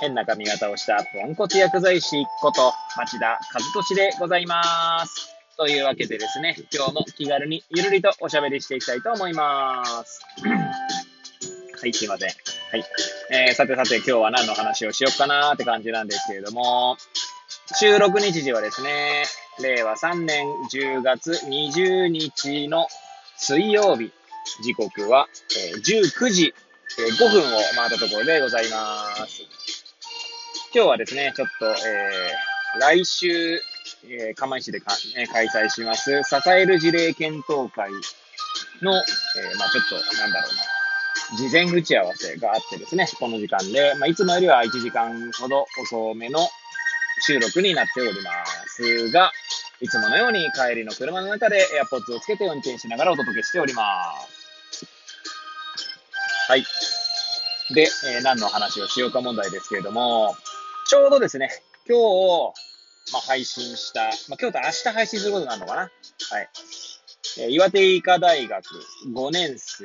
変な髪型をしたポンコツ薬剤師こと町田和俊でございます。というわけでですね、今日も気軽にゆるりとおしゃべりしていきたいと思います。はい、すいません。はい。えー、さてさて今日は何の話をしよっかなーって感じなんですけれども、収録日時はですね、令和3年10月20日の水曜日、時刻は、えー19時、えー5分を回ったところでございます。今日はですね、ちょっと、えー来週、えー釜石でか、え開催します、支える事例検討会の、えーまあちょっと、なんだろうな、事前打ち合わせがあってですね、この時間で、まあいつもよりは1時間ほど遅めの収録になっておりますが、いつものように帰りの車の中で AirPods をつけて運転しながらお届けしております。はい。で、えー何の話をしようか問題ですけれども、ちょうどですね、今日、まあ、配信した、まあ、今日と明日配信することになるのかなはい。えー岩手医科大学5年生、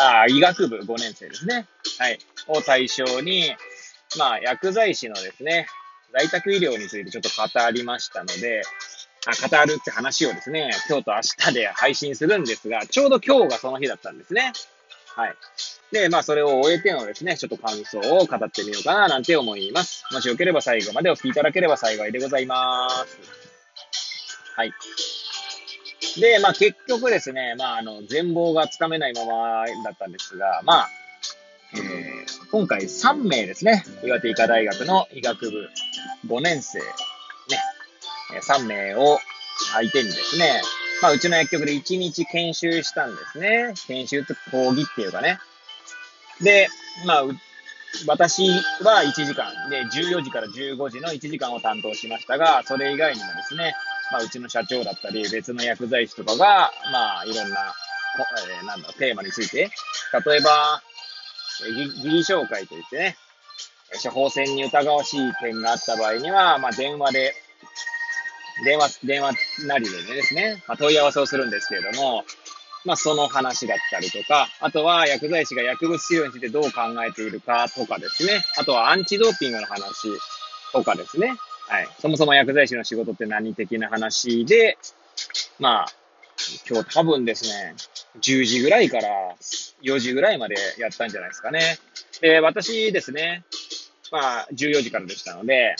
あー、医学部5年生ですね。はい。を対象に、まあ、薬剤師のですね、在宅医療についてちょっと語りましたので、あ語るって話をですね、今日と明日で配信するんですが、ちょうど今日がその日だったんですね。はい。で、まあ、それを終えてのですね、ちょっと感想を語ってみようかな、なんて思います。もしよければ最後までお聞きいただければ幸いでございます。はい。で、まあ、結局ですね、まあ、あの、全貌がつかめないままだったんですが、まあ、えー今回3名ですね、岩手医科大学の医学部5年生、ね、3名を相手にですね、まあ、うちの薬局で1日研修したんですね。研修って講義っていうかね。で、まあ、私は1時間で、14時から15時の1時間を担当しましたが、それ以外にもですね、まあ、うちの社長だったり、別の薬剤師とかが、まあ、いろんな、えーなんだ、テーマについて、例えば、えー疑義紹介といってね、処方箋に疑わしい点があった場合には、まあ、電話で、電話、電話なりでですね、まあ、問い合わせをするんですけれども、まあ、その話だったりとか、あとは薬剤師が薬物治療についてどう考えているかとかですね、あとはアンチドーピングの話とかですね、はい。そもそも薬剤師の仕事って何的な話で、まあ、今日多分ですね、10時ぐらいから4時ぐらいまでやったんじゃないですかね。で、私ですね、まあ、14時からでしたので、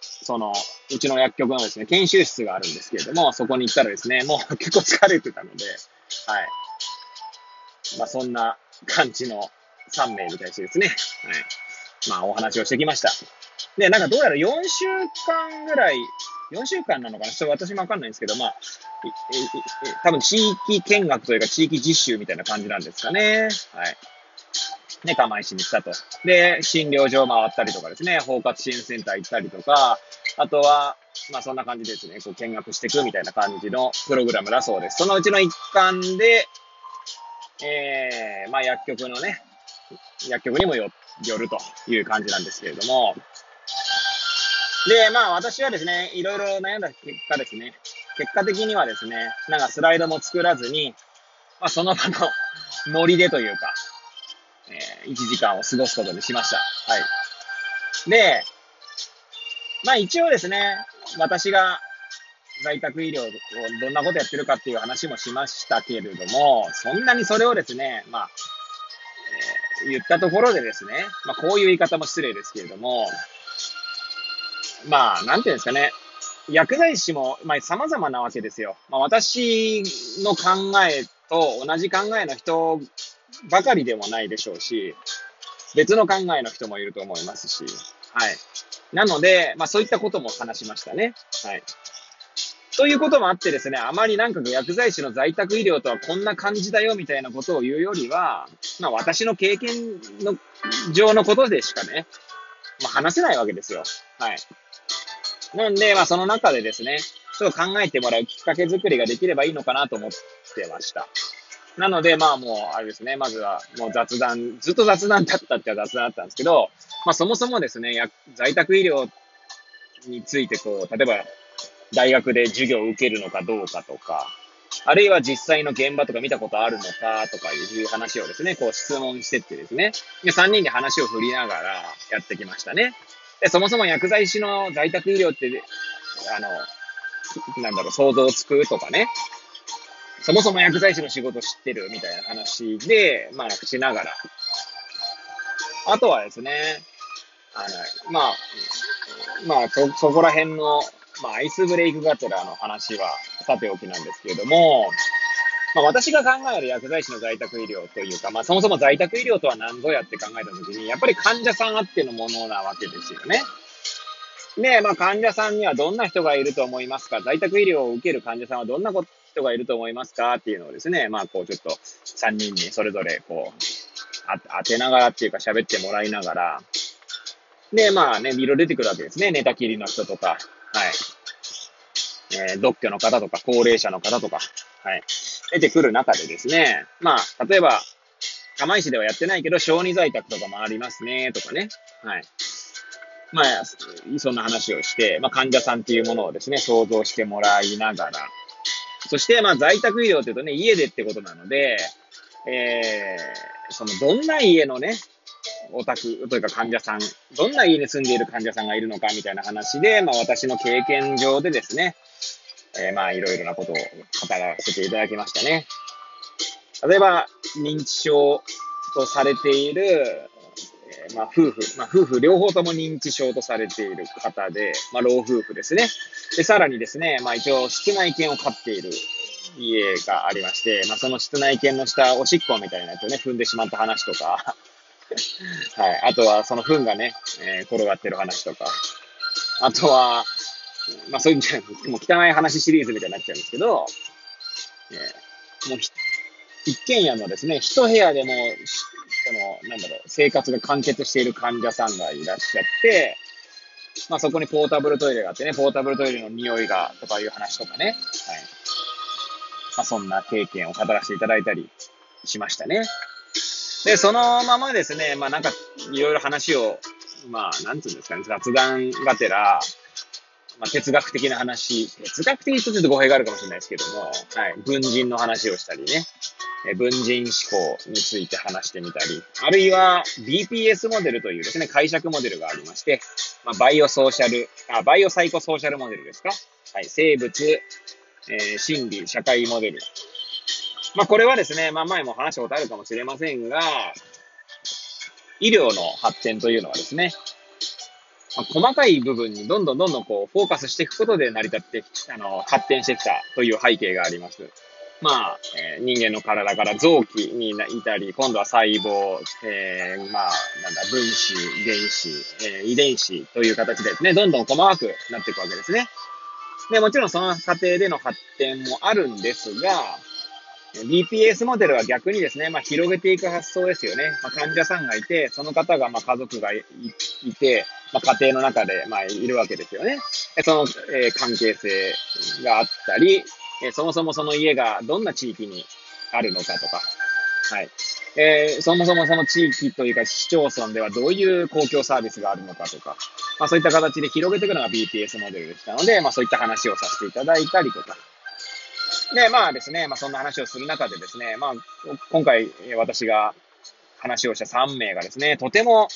その、うちの薬局のですね、研修室があるんですけれども、そこに行ったらですね、もう結構疲れてたので、はい。まあ、そんな感じの3名に対してですね、はい。まあ、お話をしてきました。で、なんかどうやら4週間ぐらい、4週間なのかな？ちょっと私もわかんないんですけど、まあ、多分地域見学というか地域実習みたいな感じなんですかね。はい。ね、釜石に来たと。で、診療所回ったりとかですね、包括支援センター行ったりとか、あとは、まあそんな感じですね、こう見学していくみたいな感じのプログラムだそうです。そのうちの一環で、えー、まあ薬局のね、薬局にもよ寄るという感じなんですけれども、で、まあ私はですね、いろいろ悩んだ結果ですね、結果的にはですね、なんかスライドも作らずに、まあその場の ノリでというか、えー、1時間を過ごすことにしました。はい。で、まあ一応ですね、私が在宅医療をどんなことやってるかっていう話もしましたけれども、そんなにそれをですね、まあ、えー言ったところでですね、まあこういう言い方も失礼ですけれども、まあ、なんていうんですかね、薬剤師も、まあ、様々なわけですよ。まあ、私の考えと同じ考えの人ばかりでもないでしょうし、別の考えの人もいると思いますし、はい。なので、まあそういったことも話しましたね。はい。ということもあってですね、あまりなんか薬剤師の在宅医療とはこんな感じだよみたいなことを言うよりは、まあ私の経験の上のことでしかね、まあ話せないわけですよ。はい。なんで、まあその中でですね、ちょっと考えてもらうきっかけ作りができればいいのかなと思ってました。なので、まあもう、あれですね、まずはもう雑談、ずっと雑談だったって雑談だったんですけど、まあそもそもですね、や在宅医療についてこう、例えば大学で授業を受けるのかどうかとか、あるいは実際の現場とか見たことあるのかとかいう話をですね、こう質問してってですね、で、3人で話を振りながらやってきましたね。で、そもそも薬剤師の在宅医療って、あの、なんだろう、想像つくとかね、そもそも薬剤師の仕事知ってるみたいな話で、まあ、しながら。あとはですね、あの、まあ、まあ、そ、そこら辺の、まあ、アイスブレイクがてらの話はさておきなんですけれども、まあ、私が考える薬剤師の在宅医療というか、まあ、そもそも在宅医療とは何ぞやって考えたときに、やっぱり患者さんあってのものなわけですよね。で、まあ、患者さんにはどんな人がいると思いますか？在宅医療を受ける患者さんはどんなこ人がいると思いますか？っていうのをですね、まあ、こう、ちょっと3人にそれぞれ、こう、当てながらっていうか喋ってもらいながら、で、まあね、いろいろ出てくるわけですね。寝たきりの人とか、はい。えー、独居の方とか、高齢者の方とか、はい。出てくる中でですね、まあ、例えば、釜石ではやってないけど、小児在宅とかもありますね、とかね。はい。まあ、そんな話をして、まあ、患者さんっていうものをですね、想像してもらいながら、そして、まあ、在宅医療というとね、家でってことなので、えー、その、どんな家のね、お宅というか患者さん、どんな家に住んでいる患者さんがいるのかみたいな話で、まあ私の経験上でですね、えー、まあいろいろなことを語らせていただきましたね。例えば、認知症とされている、えー、まあ夫婦、まあ夫婦両方とも認知症とされている方で、まあ老夫婦ですね。で、さらにですね、まあ一応室内犬を飼っている家がありまして、まあその室内犬の下、おしっこみたいなやつをね、踏んでしまった話とか、はい。あとは、その糞がね、えー、転がってる話とか。あとは、まあそういうんじゃもう汚い話シリーズみたいになっちゃうんですけど、えー、もう一軒家のですね、一部屋でも、その、なんだろう、生活が完結している患者さんがいらっしゃって、まあそこにポータブルトイレがあってね、ポータブルトイレの匂いがとかいう話とかね、はい。まあそんな経験を語らせていただいたりしましたね。で、そのままですね、まあなんか、いろいろ話を、まあ、なんつうんですかね、雑談がてら、まあ、哲学的な話、哲学的とちょっと語弊があるかもしれないですけども、はい、文人の話をしたりね、え文人思考について話してみたり、あるいは BPS モデルというですね、解釈モデルがありまして、まあ、バイオソーシャル、あ、バイオサイコソーシャルモデルですか？はい、生物、えー、心理、社会モデル、まあ、これはですね、まあ、前も話したことあるかもしれませんが、医療の発展というのはですね、まあ、細かい部分にどんどんどんどんこう、フォーカスしていくことで成り立って、あの、発展してきたという背景があります。まあ、えー、人間の体から臓器にいたり、今度は細胞、えー、まあ、なんだ、分子、原子、えー、遺伝子という形でね、どんどん細かくなっていくわけですね。で、もちろんその過程での発展もあるんですが、BPS モデルは逆にですね、まあ、広げていく発想ですよね。まあ、患者さんがいて、その方がまあ家族がいて、まあ、家庭の中でまあいるわけですよね。その、えー、関係性があったり、えー、そもそもその家がどんな地域にあるのかとか、はい。えー、そもそもその地域というか市町村ではどういう公共サービスがあるのかとか、まあそういった形で広げていくのが BPS モデルでしたので、まあそういった話をさせていただいたりとか、で、まあですね、まあそんな話をする中でですね、まあ今回私が話をした3名がですね、とても、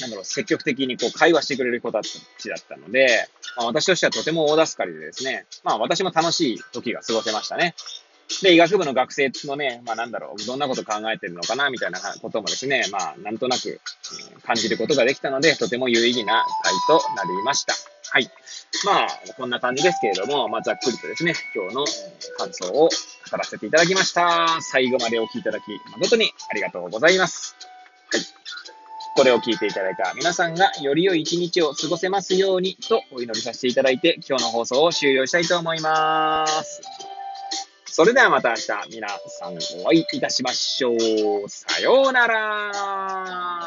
なんだろう、積極的にこう会話してくれる子たちだったので、まあ、私としてはとても大助かりでですね、まあ私も楽しい時が過ごせましたね。で、医学部の学生のね、まあなんだろう、どんなこと考えてるのかな、みたいなこともですね、まあなんとなく感じることができたので、とても有意義な回となりました。はい。まあ、こんな感じですけれども、まあざっくりとですね、今日の感想を語らせていただきました。最後までお聞きいただき、誠にありがとうございます。はい。これを聞いていただいた皆さんがより良い一日を過ごせますようにとお祈りさせていただいて、今日の放送を終了したいと思います。それではまた明日皆さんお会いいたしましょう。さようなら。